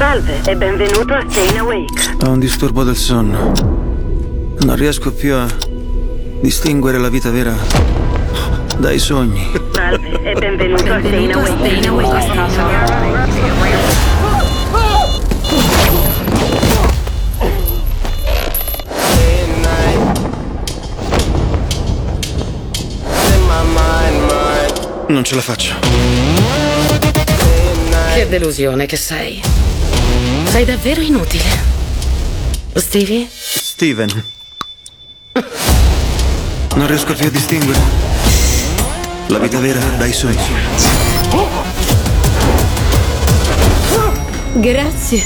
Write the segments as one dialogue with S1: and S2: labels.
S1: Salve e benvenuto a Staying Awake.
S2: Ho un disturbo del sonno. Non riesco più a distinguere la vita vera dai sogni.
S1: Salve e benvenuto a Staying Awake.
S2: Non ce la faccio.
S3: Che delusione che sei. Sei davvero inutile. Stevie?
S2: Steven. Non riesco più a distinguere la vita vera dai sogni.
S4: Grazie.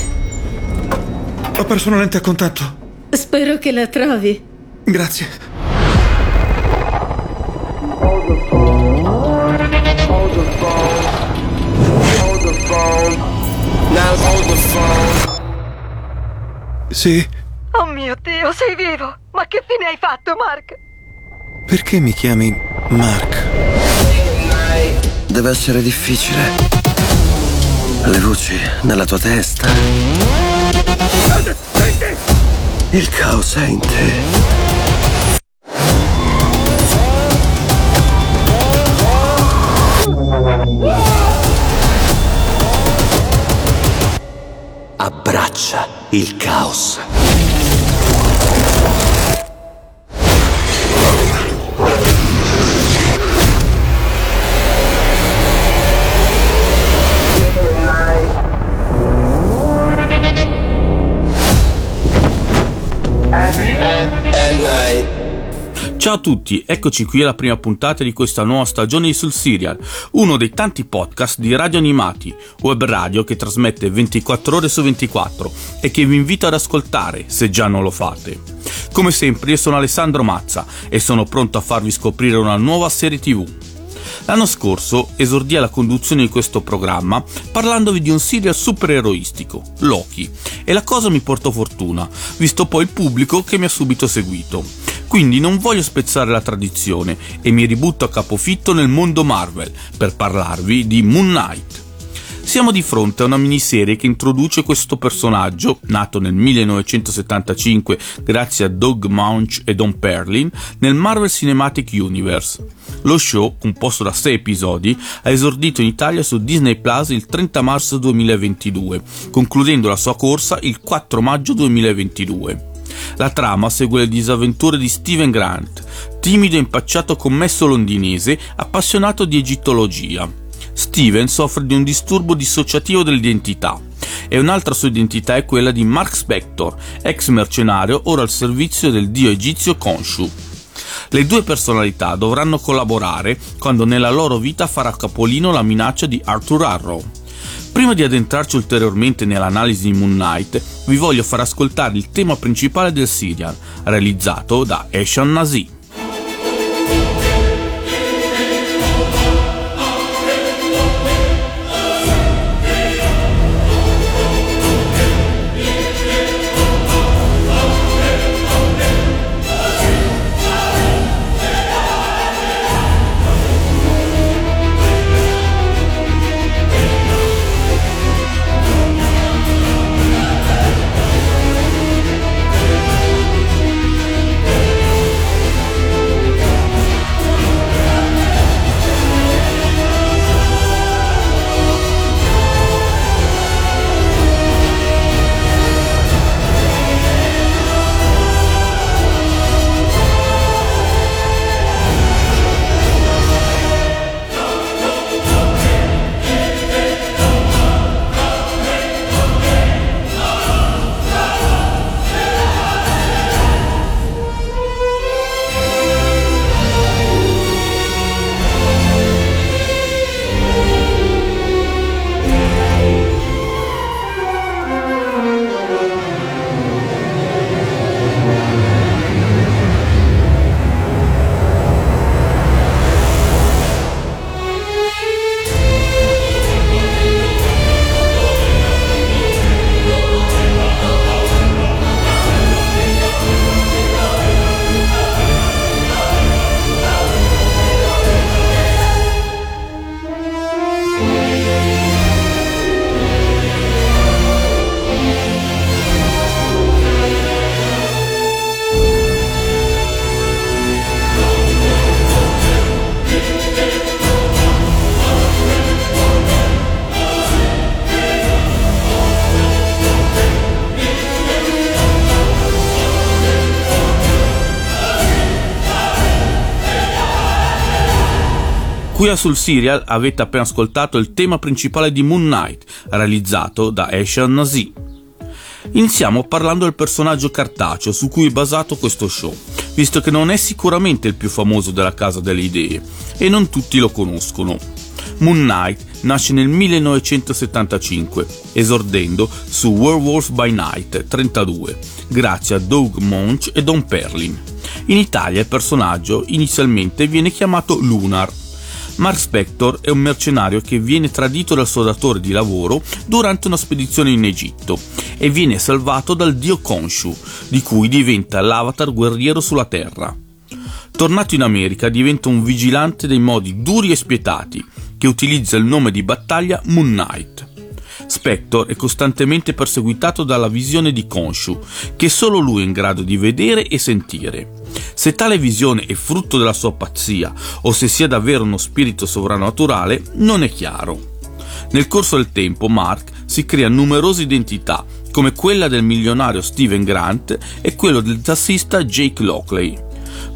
S2: Ho perso una lente a contatto.
S4: Spero che la trovi.
S2: Grazie. Sì,
S5: Oh mio Dio, sei vivo! Ma che fine hai fatto, Mark?
S2: perché mi chiami Mark? Deve essere difficile. Le voci nella tua testa. Il caos è in te. Abbraccia il caos.
S6: Ciao a tutti, eccoci qui alla prima puntata di questa nuova stagione di Sul Serial, uno dei tanti podcast di Radio Animati, web radio che trasmette 24 ore su 24 e che vi invito ad ascoltare se già non lo fate. Come sempre io sono Alessandro Mazza e sono pronto a farvi scoprire una nuova serie tv. L'anno scorso esordì alla conduzione di questo programma parlandovi di un serial supereroistico, Loki, e la cosa mi portò fortuna, visto poi il pubblico che mi ha subito seguito. Quindi non voglio spezzare la tradizione e mi ributto a capofitto nel mondo Marvel per parlarvi di Moon Knight. Siamo di fronte a una miniserie che introduce questo personaggio, nato nel 1975 grazie a Doug Munch e Don Perlin, nel Marvel Cinematic Universe. Lo show, composto da 6 episodi, ha esordito in Italia su Disney Plus il 30 marzo 2022, concludendo la sua corsa il 4 maggio 2022. La trama segue le disavventure di Steven Grant, timido e impacciato commesso londinese appassionato di egittologia. Steven soffre di un disturbo dissociativo dell'identità e un'altra sua identità è quella di Mark Spector, ex mercenario ora al servizio del dio egizio Khonshu. Le due personalità dovranno collaborare quando nella loro vita farà capolino la minaccia di Arthur Arrow. Prima di addentrarci ulteriormente nell'analisi di Moon Knight, vi voglio far ascoltare il tema principale del serial, realizzato da Eshan Nazi. Qui a sul serial avete appena ascoltato il tema principale di Moon Knight, realizzato da Eshan Nazi. Iniziamo parlando del personaggio cartaceo su cui è basato questo show, visto che non è sicuramente il più famoso della Casa delle Idee e non tutti lo conoscono. Moon Knight nasce nel 1975, esordendo su Werewolf by Night 32, grazie a Doug Monch e Don Perlin. In Italia il personaggio inizialmente viene chiamato Lunar. Mark Spector è un mercenario che viene tradito dal suo datore di lavoro durante una spedizione in Egitto e viene salvato dal dio Khonshu, di cui diventa l'avatar guerriero sulla Terra. Tornato in America diventa un vigilante dei modi duri e spietati, che utilizza il nome di battaglia Moon Knight. Spector è costantemente perseguitato dalla visione di Khonshu, che solo lui è in grado di vedere e sentire. Se tale visione è frutto della sua pazzia o se sia davvero uno spirito sovrannaturale non è chiaro. Nel corso del tempo Mark si crea numerose identità, come quella del milionario Steven Grant e quello del tassista Jake Lockley.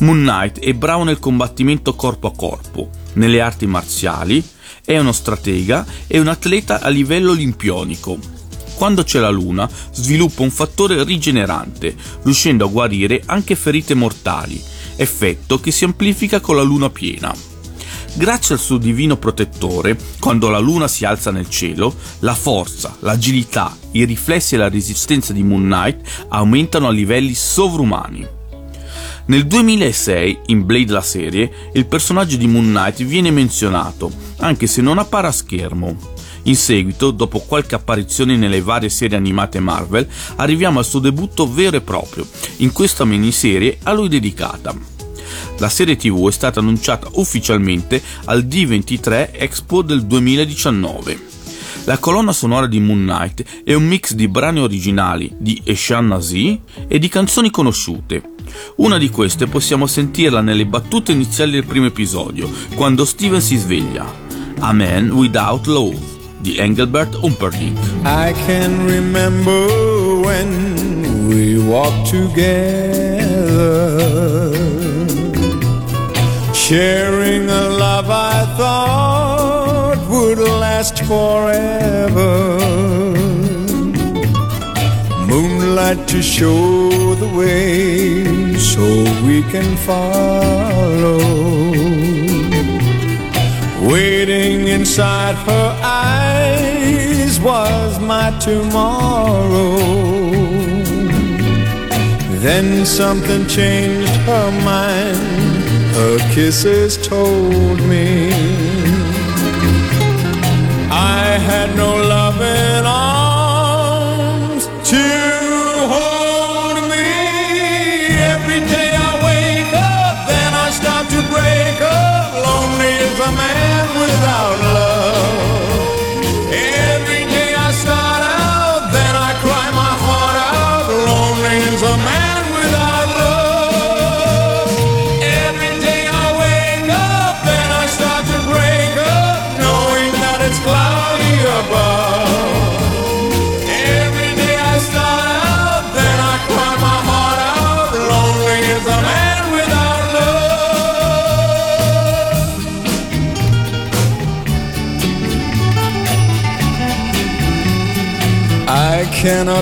S6: Moon Knight è bravo nel combattimento corpo a corpo, nelle arti marziali, è uno stratega e un atleta a livello olimpionico. Quando c'è la luna, sviluppa un fattore rigenerante, riuscendo a guarire anche ferite mortali, effetto che si amplifica con la luna piena. Grazie al suo divino protettore, quando la luna si alza nel cielo, la forza, l'agilità, i riflessi e la resistenza di Moon Knight aumentano a livelli sovrumani. Nel 2006, in Blade la serie, il personaggio di Moon Knight viene menzionato, anche se non appare a schermo. In seguito, dopo qualche apparizione nelle varie serie animate Marvel, arriviamo al suo debutto vero e proprio, in questa miniserie a lui dedicata. La serie TV è stata annunciata ufficialmente al D23 Expo del 2019. La colonna sonora di Moon Knight è un mix di brani originali di Eshan Nazi e di canzoni conosciute, una di queste possiamo sentirla nelle battute iniziali del primo episodio, quando Steven si sveglia. A Man Without Love di Engelbert Humperdinck.
S7: I can remember when we walked together, sharing a love I thought would last forever. Moonlight to show the way so we can follow. Waiting inside her eyes was my tomorrow. Then something changed her mind, her kisses told me. I had no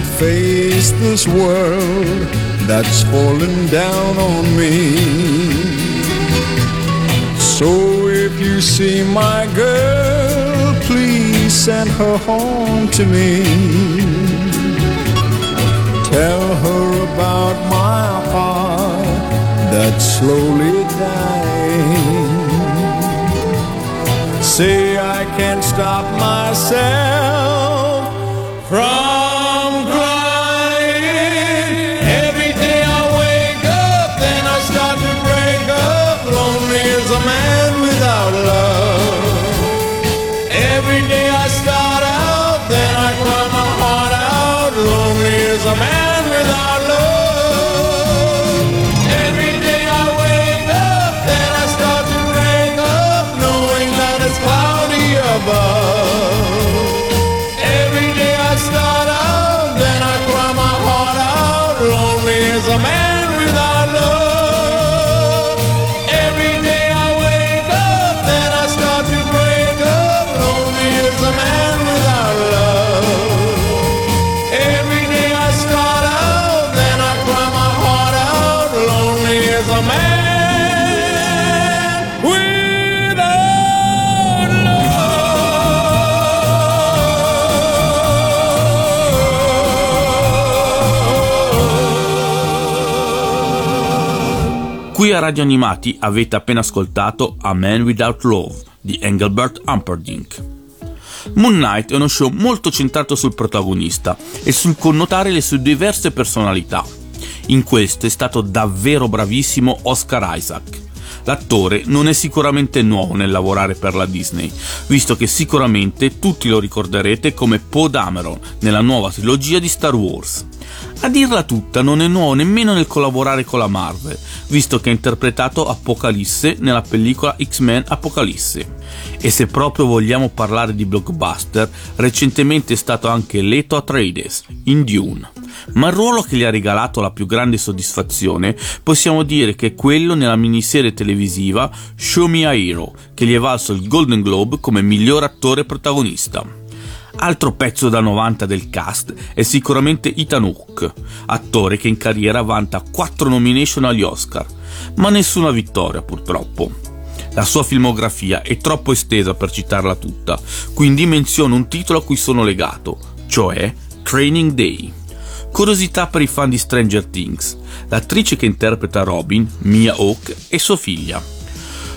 S7: face this world that's fallen down on me. So if you see my girl, please send her home to me. Tell her about my heart that's slowly dying. Say I can't stop myself from Qui
S6: a Radio Animati avete appena ascoltato A Man Without Love di Engelbert Humperdinck. Moon Knight è uno show molto centrato sul protagonista e sul connotare le sue diverse personalità. In questo è stato davvero bravissimo Oscar Isaac. L'attore non è sicuramente nuovo nel lavorare per la Disney, visto che sicuramente tutti lo ricorderete come Poe Dameron nella nuova trilogia di Star Wars. A dirla tutta, non è nuovo nemmeno nel collaborare con la Marvel, visto che ha interpretato Apocalisse nella pellicola X-Men Apocalisse. E se proprio vogliamo parlare di blockbuster, recentemente è stato anche Leto Atreides in Dune. Ma il ruolo che gli ha regalato la più grande soddisfazione possiamo dire che è quello nella miniserie televisiva Show Me a Hero, che gli è valso il Golden Globe come miglior attore protagonista. Altro pezzo da 90 del cast è sicuramente Ethan Hawke, attore che in carriera vanta 4 nomination agli Oscar, ma nessuna vittoria purtroppo. La sua filmografia è troppo estesa per citarla tutta, quindi menziono un titolo a cui sono legato, cioè Training Day. Curiosità per i fan di Stranger Things, l'attrice che interpreta Robin, Mia Hawke, è sua figlia.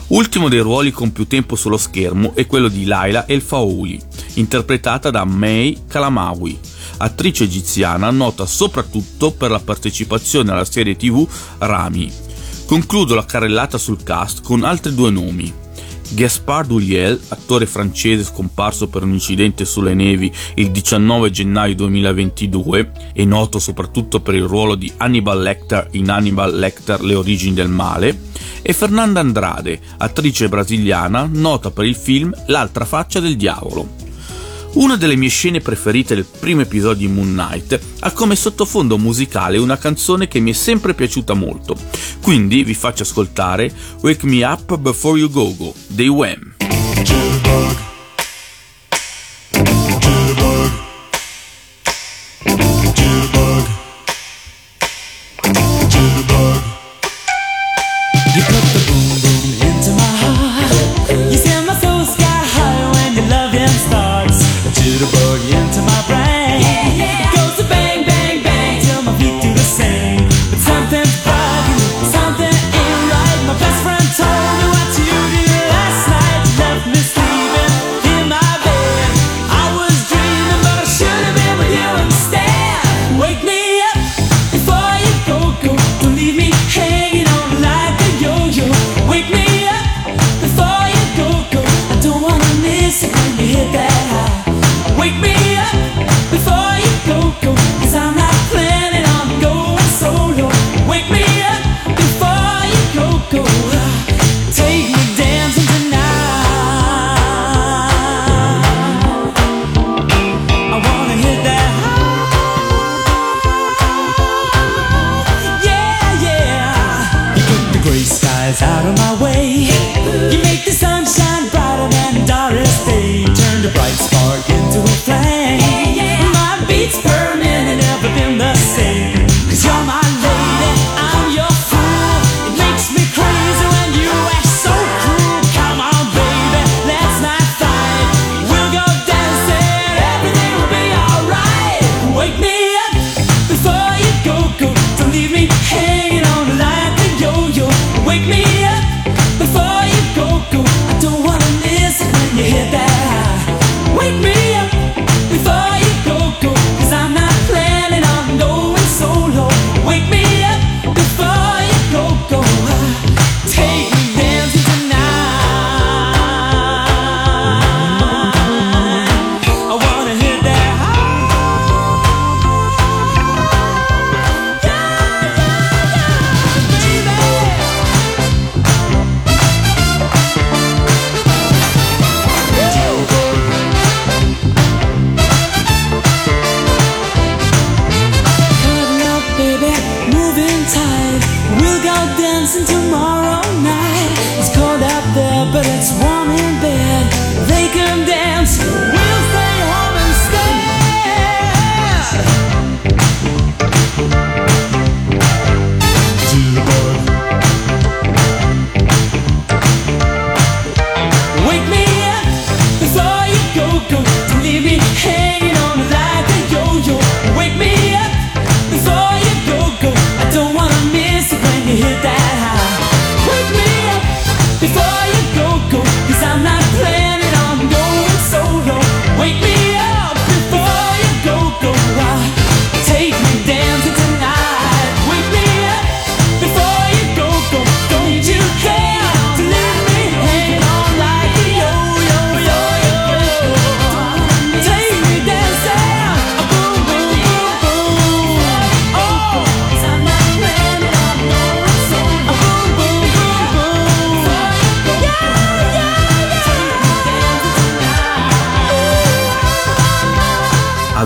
S6: Ultimo dei ruoli con più tempo sullo schermo è quello di Laila El Faouli, interpretata da May Kalamawi, attrice egiziana nota soprattutto per la partecipazione alla serie tv Rami. Concludo la carrellata sul cast con altri due nomi. Gaspard Duliel, attore francese scomparso per un incidente sulle nevi il 19 gennaio 2022 e noto soprattutto per il ruolo di Hannibal Lecter in Hannibal Lecter Le origini del male, e Fernanda Andrade, attrice brasiliana nota per il film L'altra faccia del diavolo. Una delle mie scene preferite del primo episodio di Moon Knight ha come sottofondo musicale una canzone che mi è sempre piaciuta molto, quindi vi faccio ascoltare Wake Me Up Before You Go Go dei Wham.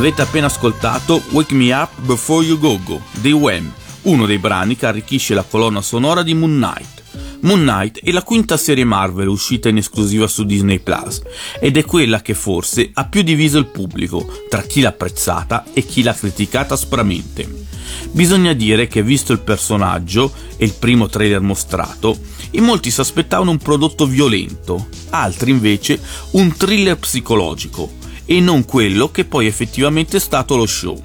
S6: Avete appena ascoltato Wake Me Up Before You Go Go dei Wham, uno dei brani che arricchisce la colonna sonora di Moon Knight. Moon Knight è la quinta serie Marvel uscita in esclusiva su Disney Plus ed è quella che forse ha più diviso il pubblico tra chi l'ha apprezzata e chi l'ha criticata aspramente. Bisogna dire che visto il personaggio e il primo trailer mostrato, in molti si aspettavano un prodotto violento, altri invece un thriller psicologico e non quello che poi effettivamente è stato lo show.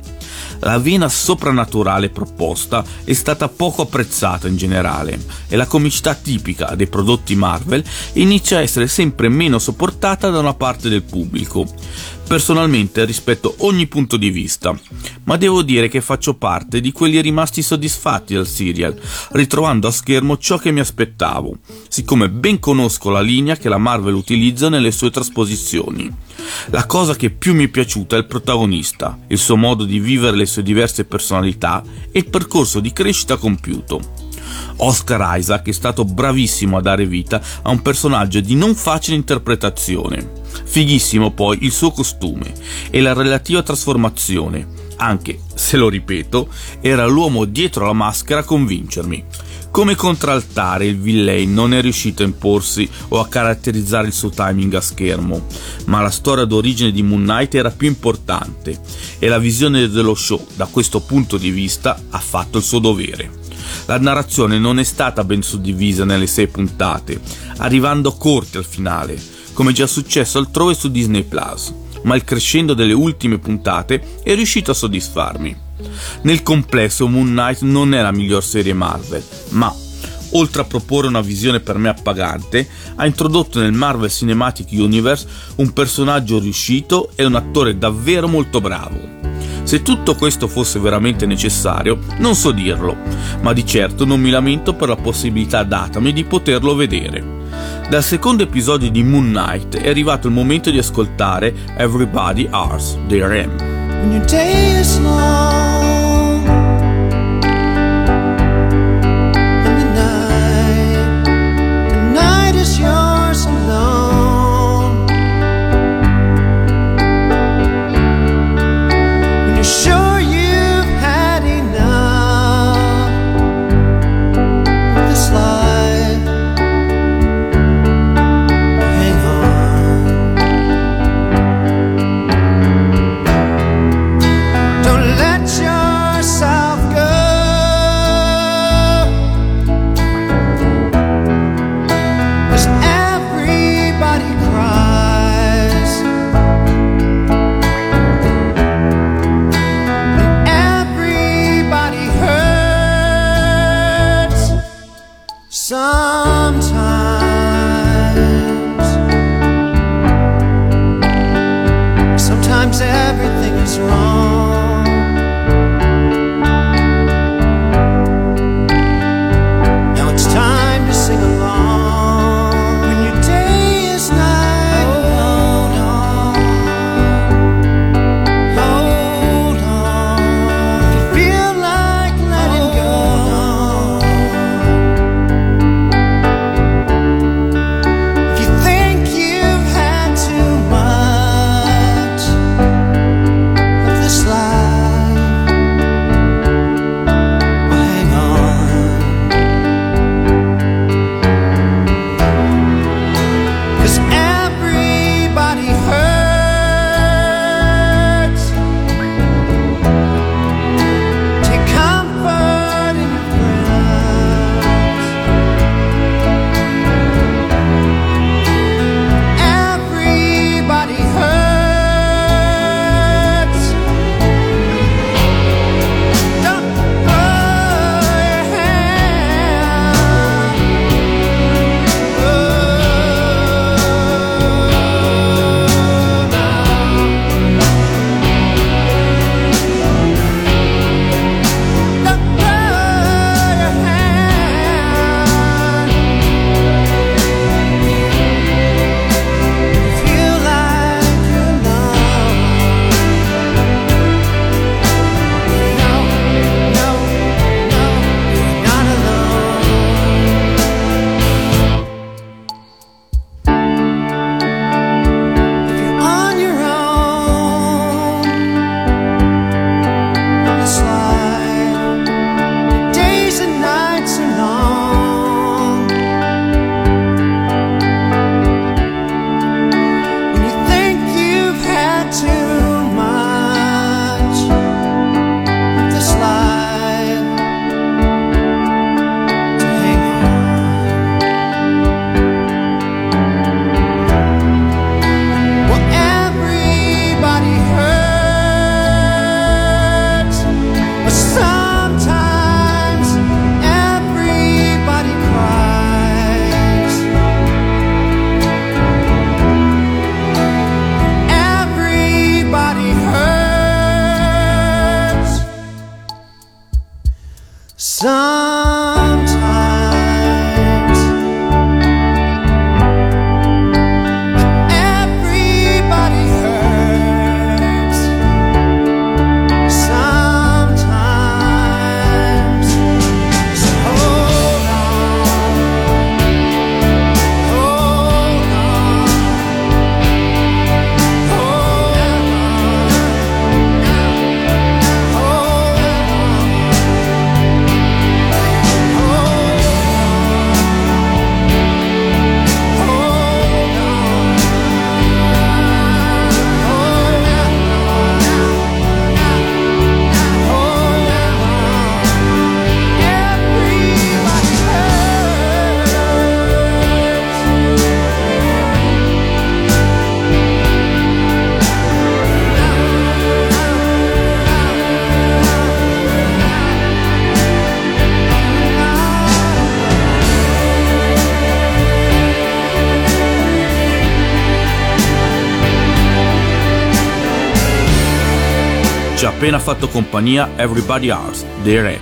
S6: La vena soprannaturale proposta è stata poco apprezzata in generale e la comicità tipica dei prodotti Marvel inizia a essere sempre meno sopportata da una parte del pubblico. Personalmente rispetto ogni punto di vista, ma devo dire che faccio parte di quelli rimasti soddisfatti dal serial, ritrovando a schermo ciò che mi aspettavo, siccome ben conosco la linea che la Marvel utilizza nelle sue trasposizioni. La cosa che più mi è piaciuta è il protagonista, il suo modo di vivere le sue diverse personalità e il percorso di crescita compiuto. Oscar Isaac è stato bravissimo a dare vita a un personaggio di non facile interpretazione. Fighissimo poi il suo costume e la relativa trasformazione, anche se lo ripeto, era l'uomo dietro la maschera a convincermi. Come contraltare il villain non è riuscito a imporsi o a caratterizzare il suo timing a schermo, ma la storia d'origine di Moon Knight era più importante e la visione dello show da questo punto di vista ha fatto il suo dovere. La narrazione non è stata ben suddivisa nelle sei puntate, arrivando corti al finale, come già successo altrove su Disney Plus, ma il crescendo delle ultime puntate è riuscito a soddisfarmi. Nel complesso Moon Knight non è la miglior serie Marvel, ma oltre a proporre una visione per me appagante, ha introdotto nel Marvel Cinematic Universe un personaggio riuscito e un attore davvero molto bravo. Se tutto questo fosse veramente necessario, non so dirlo, ma di certo non mi lamento per la possibilità datami di poterlo vedere. Dal secondo episodio di Moon Knight è arrivato il momento di ascoltare Everybody Ours dei Rem. Fatto compagnia Everybody Else, dei Rem.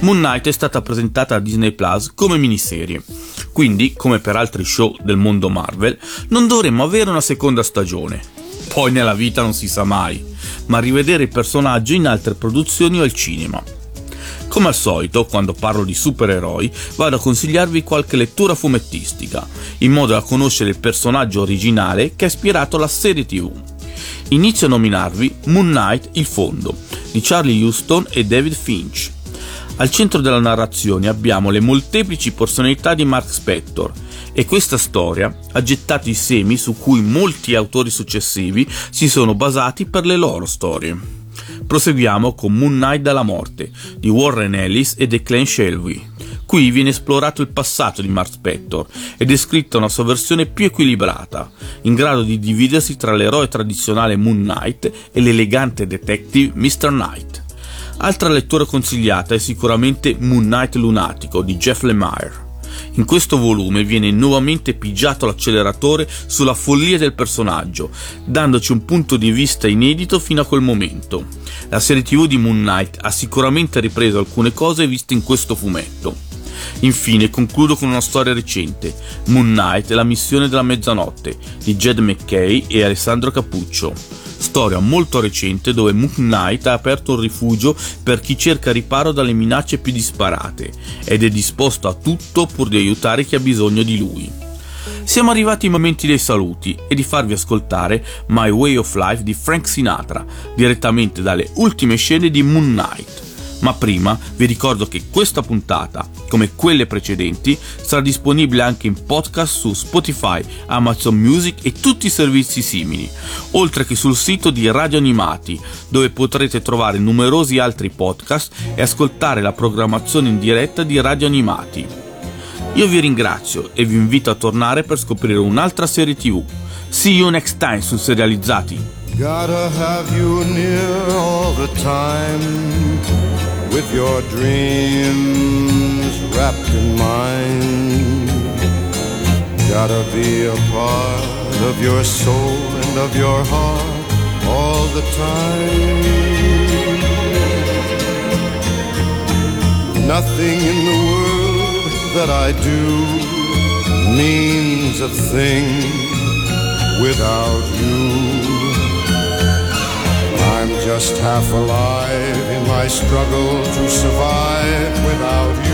S6: Moon Knight è stata presentata a Disney Plus come miniserie, quindi, come per altri show del mondo Marvel, non dovremmo avere una seconda stagione. Poi nella vita non si sa mai, ma rivedere il personaggio in altre produzioni o al cinema. Come al solito, quando parlo di supereroi, vado a consigliarvi qualche lettura fumettistica, in modo da conoscere il personaggio originale che ha ispirato la serie TV. Inizio a nominarvi Moon Knight Il Fondo, di Charlie Houston e David Finch. Al centro della narrazione abbiamo le molteplici personalità di Mark Spector e questa storia ha gettato i semi su cui molti autori successivi si sono basati per le loro storie. Proseguiamo con Moon Knight dalla morte di Warren Ellis e Declan Shelby. Qui viene esplorato il passato di Mark Spector e descritta una sua versione più equilibrata, in grado di dividersi tra l'eroe tradizionale Moon Knight e l'elegante detective Mr. Knight. Altra lettura consigliata è sicuramente Moon Knight Lunatico di Jeff Lemire. In questo volume viene nuovamente pigiato l'acceleratore sulla follia del personaggio, dandoci un punto di vista inedito fino a quel momento. La serie TV di Moon Knight ha sicuramente ripreso alcune cose viste in questo fumetto. Infine concludo con una storia recente, Moon Knight e la missione della mezzanotte, di Jed McKay e Alessandro Capuccio. Storia molto recente dove Moon Knight ha aperto un rifugio per chi cerca riparo dalle minacce più disparate ed è disposto a tutto pur di aiutare chi ha bisogno di lui. Siamo arrivati ai momenti dei saluti e di farvi ascoltare My Way of Life di Frank Sinatra, direttamente dalle ultime scene di Moon Knight. Ma prima vi ricordo che questa puntata, come quelle precedenti, sarà disponibile anche in podcast su Spotify, Amazon Music e tutti i servizi simili, oltre che sul sito di Radio Animati, dove potrete trovare numerosi altri podcast e ascoltare la programmazione in diretta di Radio Animati. Io vi ringrazio e vi invito a tornare per scoprire un'altra serie TV. See you next time su Serializzati.
S8: Gotta have you near all the time with your dreams wrapped in mine. Gotta be a part of your soul and of your heart all the time. Nothing in the world that I do means a thing without you. I'm just half alive my struggle to survive without you.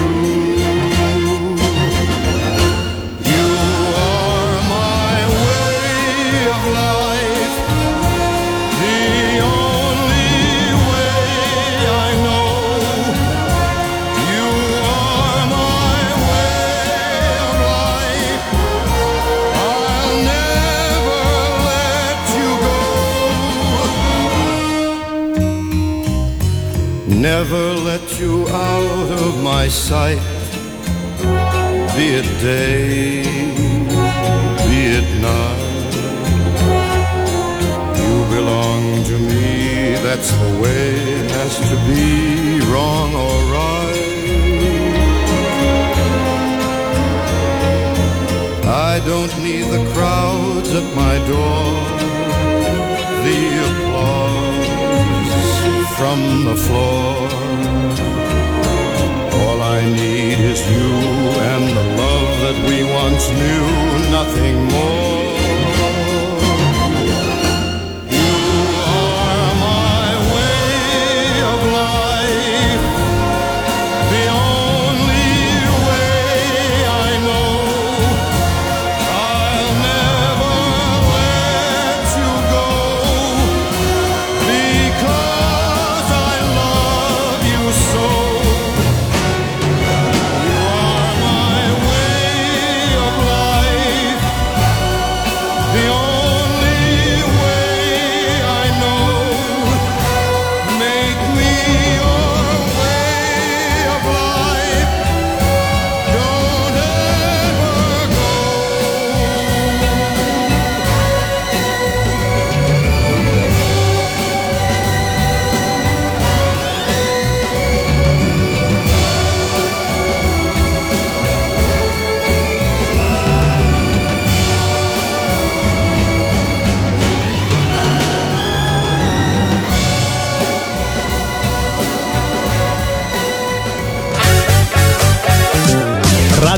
S8: Sight. Be it day, be it night. You belong to me, that's the way it has to be, wrong or right. I don't need the crowds at my door, the applause from the floor. That we once knew, nothing more.